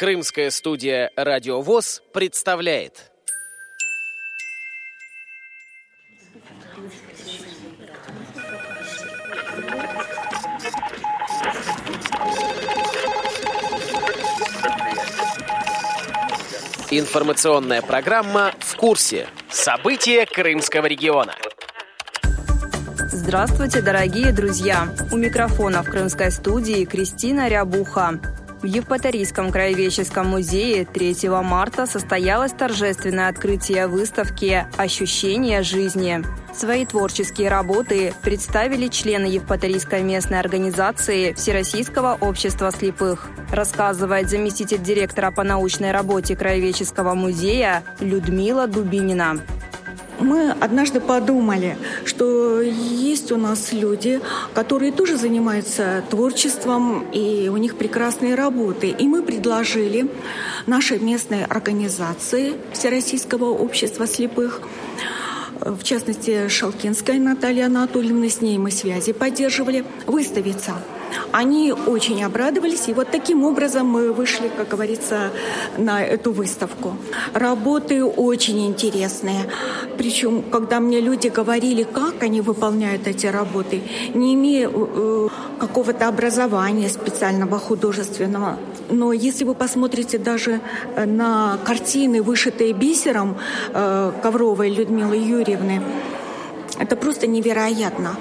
Крымская студия «Радио ВОЗ» представляет. Информационная программа «В курсе». События Крымского региона. Здравствуйте, дорогие друзья! У микрофона в крымской студии Кристина Рябуха. В Евпаторийском краеведческом музее 3 марта состоялось торжественное открытие выставки «Ощущение жизни». Свои творческие работы представили члены Евпаторийской местной организации Всероссийского общества слепых, рассказывает заместитель директора по научной работе Краеведческого музея Людмила Дубинина мы однажды подумали, что есть у нас люди, которые тоже занимаются творчеством, и у них прекрасные работы. И мы предложили нашей местной организации Всероссийского общества слепых в частности, Шалкинская Наталья Анатольевна, с ней мы связи поддерживали, выставиться – они очень обрадовались, и вот таким образом мы вышли, как говорится, на эту выставку. Работы очень интересные. Причем, когда мне люди говорили, как они выполняют эти работы, не имея э, какого-то образования специального художественного, но если вы посмотрите даже на картины, вышитые бисером э, Ковровой Людмилы Юрьевны, это просто невероятно.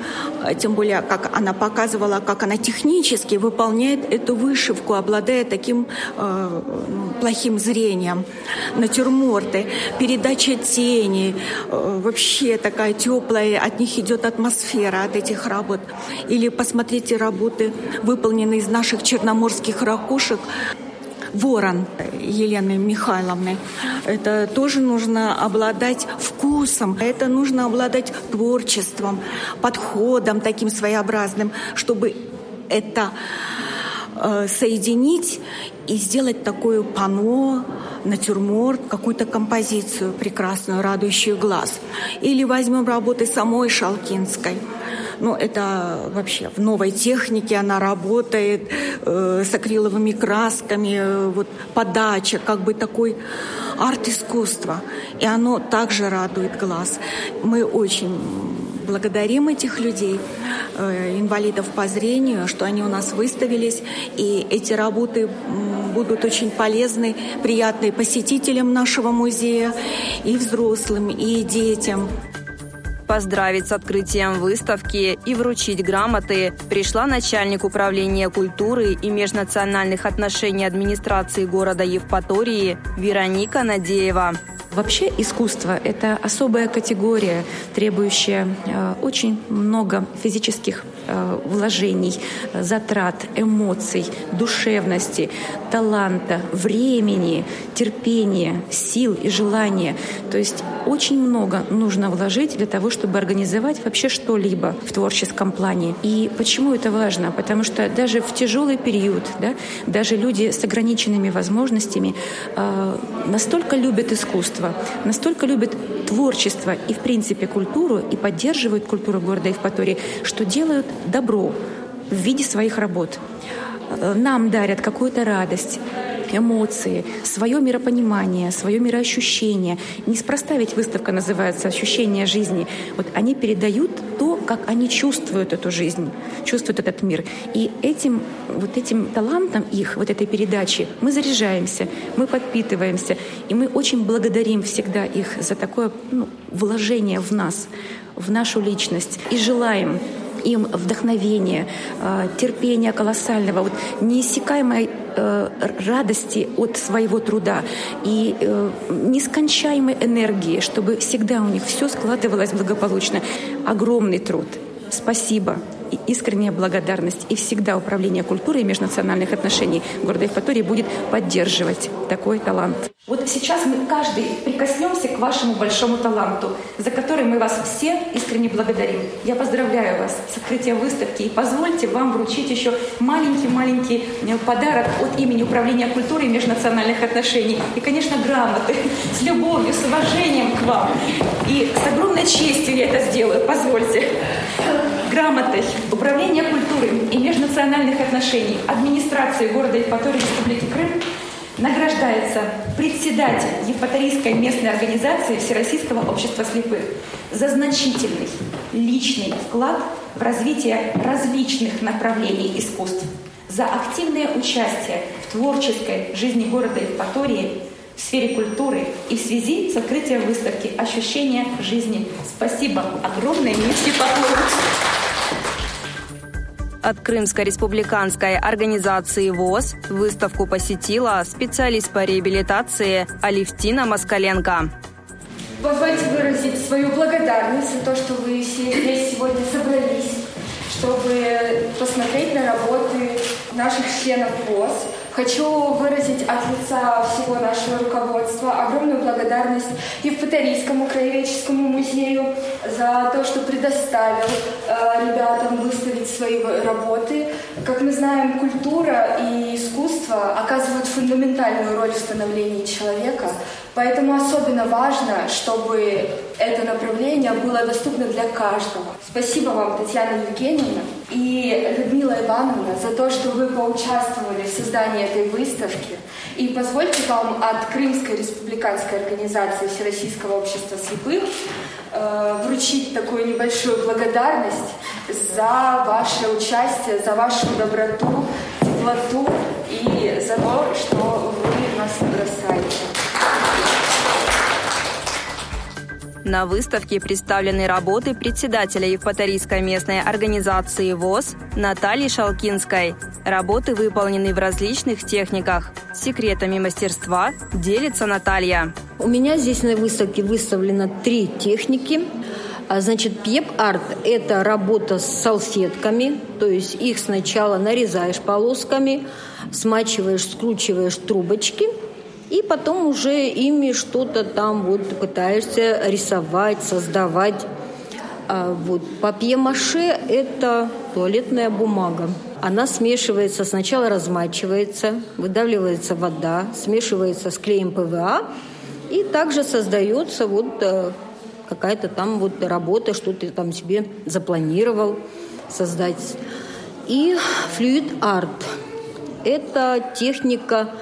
Тем более, как она показывала, как она технически выполняет эту вышивку, обладая таким э, ну, плохим зрением. Натюрморты, передача тени, э, вообще такая теплая, от них идет атмосфера от этих работ. Или посмотрите работы, выполненные из наших черноморских ракушек. Ворон Елены Михайловны. Это тоже нужно обладать вкусом, это нужно обладать творчеством, подходом таким своеобразным, чтобы это э, соединить и сделать такое пано, натюрморт, какую-то композицию прекрасную, радующую глаз. Или возьмем работы самой Шалкинской – ну, это вообще в новой технике она работает э, с акриловыми красками, э, вот подача, как бы такой арт-искусство. И оно также радует глаз. Мы очень благодарим этих людей, э, инвалидов по зрению, что они у нас выставились. И эти работы будут очень полезны, приятны посетителям нашего музея, и взрослым, и детям поздравить с открытием выставки и вручить грамоты пришла начальник управления культуры и межнациональных отношений администрации города Евпатории Вероника Надеева. Вообще искусство – это особая категория, требующая э, очень много физических вложений, затрат, эмоций, душевности, таланта, времени, терпения, сил и желания. То есть очень много нужно вложить для того, чтобы организовать вообще что-либо в творческом плане. И почему это важно? Потому что даже в тяжелый период, да, даже люди с ограниченными возможностями э, настолько любят искусство, настолько любят творчество и, в принципе, культуру, и поддерживают культуру города Евпатории, что делают добро в виде своих работ. Э, нам дарят какую-то радость, эмоции, свое миропонимание, свое мироощущение. Неспроста ведь выставка называется «Ощущение жизни». Вот они передают то, как они чувствуют эту жизнь, чувствуют этот мир. И этим, вот этим талантом их, вот этой передачи, мы заряжаемся, мы подпитываемся. И мы очень благодарим всегда их за такое ну, вложение в нас, в нашу личность. И желаем им вдохновения, э, терпения колоссального, вот неиссякаемой э, радости от своего труда и э, нескончаемой энергии, чтобы всегда у них все складывалось благополучно. Огромный труд. Спасибо искренняя благодарность. И всегда Управление культуры и межнациональных отношений города Евпатории будет поддерживать такой талант. Вот сейчас мы каждый прикоснемся к вашему большому таланту, за который мы вас все искренне благодарим. Я поздравляю вас с открытием выставки и позвольте вам вручить еще маленький-маленький э, подарок от имени Управления культуры и межнациональных отношений. И, конечно, грамоты с любовью, с уважением к вам. И с огромной честью я это сделаю, позвольте грамотой Управления культуры и межнациональных отношений администрации города Евпатории Республики Крым Награждается председатель Евпаторийской местной организации Всероссийского общества слепых за значительный личный вклад в развитие различных направлений искусств, за активное участие в творческой жизни города Евпатории в сфере культуры и в связи с открытием выставки «Ощущение жизни». Спасибо огромное, Мисси Попович. От Крымской республиканской организации ВОЗ выставку посетила специалист по реабилитации Алевтина Москаленко. Позвольте выразить свою благодарность за то, что вы здесь сегодня собрались, чтобы посмотреть на работы наших членов ВОЗ – Хочу выразить от лица всего нашего руководства огромную благодарность Евпаторийскому краеведческому музею за то, что предоставил э, ребятам выставить свои работы. Как мы знаем, культура и искусство оказывают фундаментальную роль в становлении человека, поэтому особенно важно, чтобы это направление было доступно для каждого. Спасибо вам, Татьяна Евгеньевна и Людмила Ивановна, за то, что вы поучаствовали в создании этой выставки. И позвольте вам от Крымской республиканской организации Всероссийского общества слепых э, вручить такую небольшую благодарность за ваше участие, за вашу доброту, теплоту и за то, что вы нас бросаете. На выставке представлены работы председателя Евпаторийской местной организации ВОЗ Натальи Шалкинской. Работы выполнены в различных техниках. Секретами мастерства делится Наталья. У меня здесь на выставке выставлено три техники. А, значит, пьеп-арт – это работа с салфетками, то есть их сначала нарезаешь полосками, смачиваешь, скручиваешь трубочки – и потом уже ими что-то там вот пытаешься рисовать, создавать. А вот папье-маше – это туалетная бумага. Она смешивается, сначала размачивается, выдавливается вода, смешивается с клеем ПВА, и также создается вот э, какая-то там вот работа, что ты там себе запланировал создать. И флюид-арт – это техника –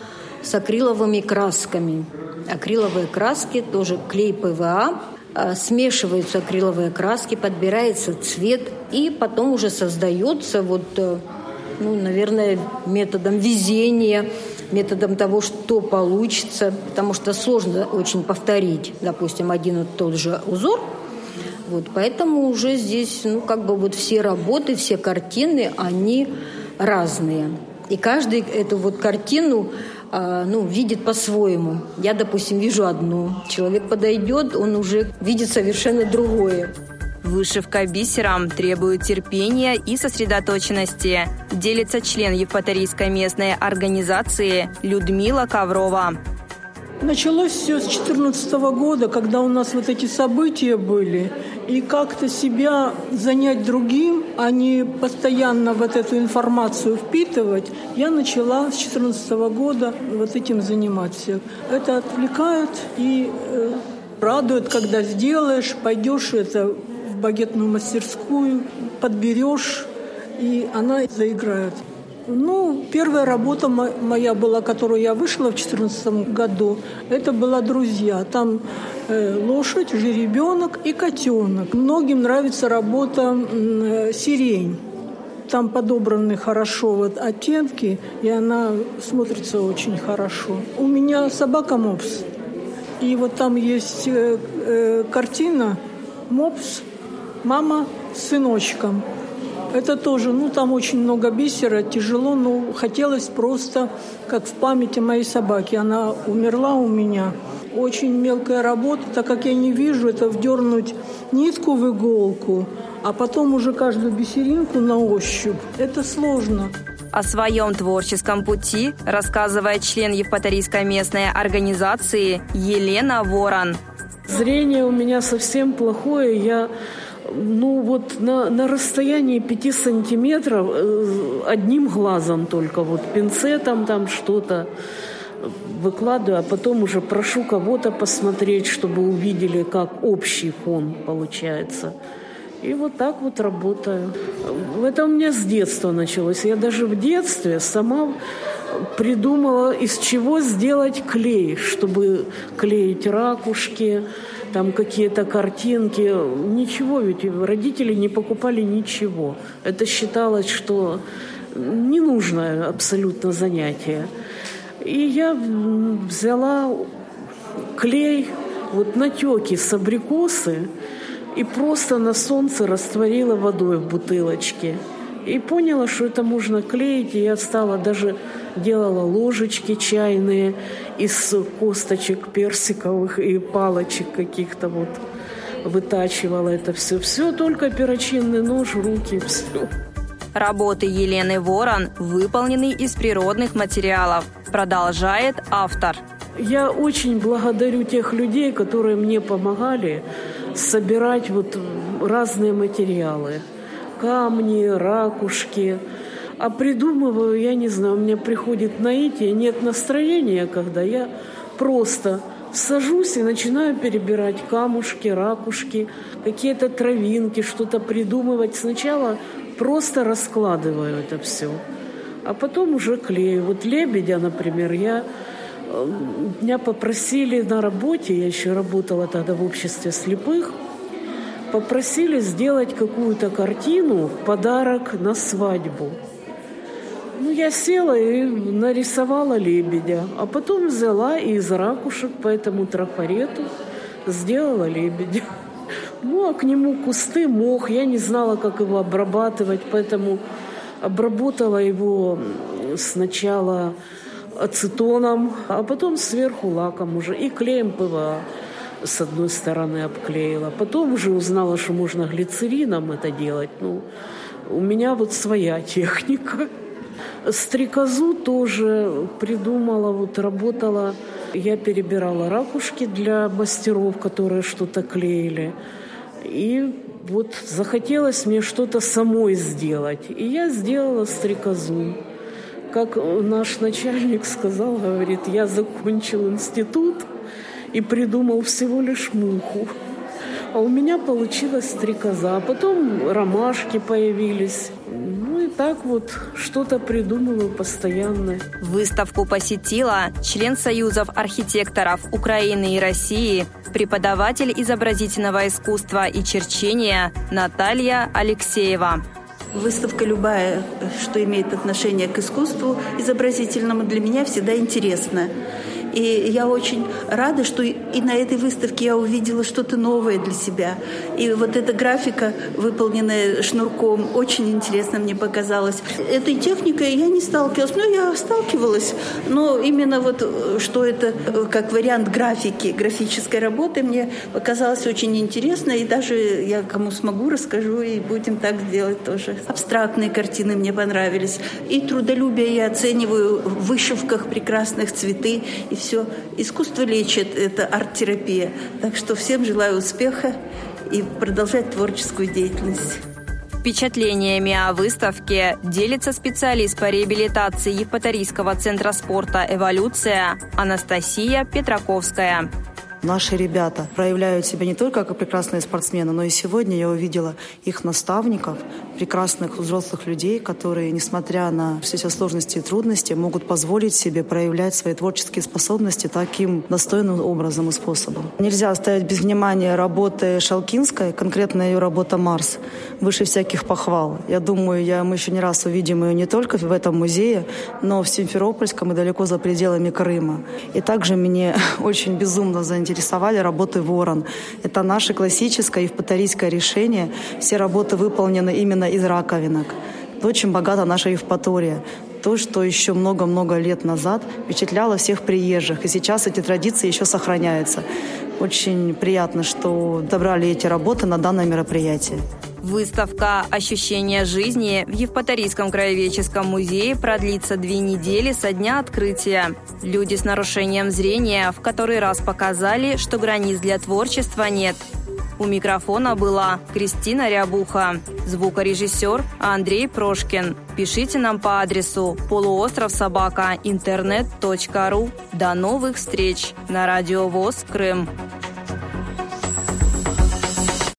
с акриловыми красками. Акриловые краски, тоже клей ПВА, а, смешиваются акриловые краски, подбирается цвет, и потом уже создается вот, э, ну, наверное, методом везения, методом того, что получится, потому что сложно очень повторить, допустим, один и тот же узор. Вот, поэтому уже здесь, ну, как бы вот все работы, все картины, они разные. И каждый эту вот картину ну, видит по-своему. Я, допустим, вижу одну. Человек подойдет, он уже видит совершенно другое. Вышивка бисером требует терпения и сосредоточенности, делится член Евпаторийской местной организации Людмила Коврова. Началось все с 2014 года, когда у нас вот эти события были. И как-то себя занять другим, а не постоянно вот эту информацию впитывать, я начала с 2014 года вот этим заниматься. Это отвлекает и э, радует, когда сделаешь, пойдешь это в багетную мастерскую, подберешь, и она заиграет. Ну, первая работа моя была, которую я вышла в 2014 году, это была «Друзья». Там э, лошадь, жеребенок и котенок. Многим нравится работа э, «Сирень». Там подобраны хорошо вот оттенки, и она смотрится очень хорошо. У меня собака Мопс. И вот там есть э, картина Мопс, мама с сыночком – это тоже, ну, там очень много бисера, тяжело, но хотелось просто, как в памяти моей собаки. Она умерла у меня. Очень мелкая работа, так как я не вижу, это вдернуть нитку в иголку, а потом уже каждую бисеринку на ощупь. Это сложно. О своем творческом пути рассказывает член Евпаторийской местной организации Елена Ворон. Зрение у меня совсем плохое. Я ну вот на, на расстоянии пяти сантиметров э, одним глазом только, вот пинцетом там что-то выкладываю, а потом уже прошу кого-то посмотреть, чтобы увидели, как общий фон получается. И вот так вот работаю. Это у меня с детства началось. Я даже в детстве сама придумала, из чего сделать клей, чтобы клеить ракушки, там какие-то картинки. Ничего, ведь родители не покупали ничего. Это считалось, что не нужно абсолютно занятие. И я взяла клей, вот натеки с абрикосы, и просто на солнце растворила водой в бутылочке. И поняла, что это можно клеить, и я стала даже делала ложечки чайные из косточек персиковых и палочек каких-то вот вытачивала это все. Все только перочинный нож, руки, все. Работы Елены Ворон выполнены из природных материалов, продолжает автор. Я очень благодарю тех людей, которые мне помогали собирать вот разные материалы. Камни, ракушки. А придумываю, я не знаю, у меня приходит наитие, нет настроения, когда я просто сажусь и начинаю перебирать камушки, ракушки, какие-то травинки, что-то придумывать. Сначала просто раскладываю это все, а потом уже клею. Вот лебедя, например, я э, меня попросили на работе, я еще работала тогда в обществе слепых, попросили сделать какую-то картину в подарок на свадьбу. Ну, я села и нарисовала лебедя, а потом взяла и из ракушек по этому трафарету сделала лебедя. Ну, а к нему кусты, мох. Я не знала, как его обрабатывать, поэтому обработала его сначала ацетоном, а потом сверху лаком уже и клеем ПВА с одной стороны обклеила. Потом уже узнала, что можно глицерином это делать. Ну, у меня вот своя техника. Стрекозу тоже придумала, вот работала. Я перебирала ракушки для мастеров, которые что-то клеили. И вот захотелось мне что-то самой сделать. И я сделала стрекозу. Как наш начальник сказал, говорит, я закончил институт и придумал всего лишь муху. А у меня получилась стрекоза. А потом ромашки появились. Ну и так вот что-то придумываю постоянно. Выставку посетила член Союзов архитекторов Украины и России, преподаватель изобразительного искусства и черчения Наталья Алексеева. Выставка любая, что имеет отношение к искусству изобразительному, для меня всегда интересна. И я очень рада, что и на этой выставке я увидела что-то новое для себя. И вот эта графика, выполненная шнурком, очень интересно мне показалась. Этой техникой я не сталкивалась. Ну, я сталкивалась, но именно вот, что это как вариант графики, графической работы, мне показалось очень интересно. И даже я кому смогу, расскажу, и будем так делать тоже. Абстрактные картины мне понравились. И трудолюбие я оцениваю в вышивках прекрасных цветы и все все. Искусство лечит, это арт-терапия. Так что всем желаю успеха и продолжать творческую деятельность. Впечатлениями о выставке делится специалист по реабилитации Евпаторийского центра спорта «Эволюция» Анастасия Петраковская. Наши ребята проявляют себя не только как прекрасные спортсмены, но и сегодня я увидела их наставников, прекрасных взрослых людей, которые, несмотря на все эти сложности и трудности, могут позволить себе проявлять свои творческие способности таким достойным образом и способом. Нельзя оставить без внимания работы Шалкинской, конкретно ее работа «Марс», выше всяких похвал. Я думаю, я, мы еще не раз увидим ее не только в этом музее, но в Симферопольском и далеко за пределами Крыма. И также мне очень безумно заинтересовали работы «Ворон». Это наше классическое и евпаторийское решение. Все работы выполнены именно из раковинок. То, чем богата наша Евпатория. То, что еще много-много лет назад впечатляло всех приезжих. И сейчас эти традиции еще сохраняются. Очень приятно, что добрали эти работы на данное мероприятие. Выставка «Ощущение жизни» в Евпаторийском краеведческом музее продлится две недели со дня открытия. Люди с нарушением зрения в который раз показали, что границ для творчества нет – у микрофона была Кристина Рябуха, звукорежиссер Андрей Прошкин. Пишите нам по адресу полуостров собака интернет.ру. До новых встреч на радио ВОЗ Крым.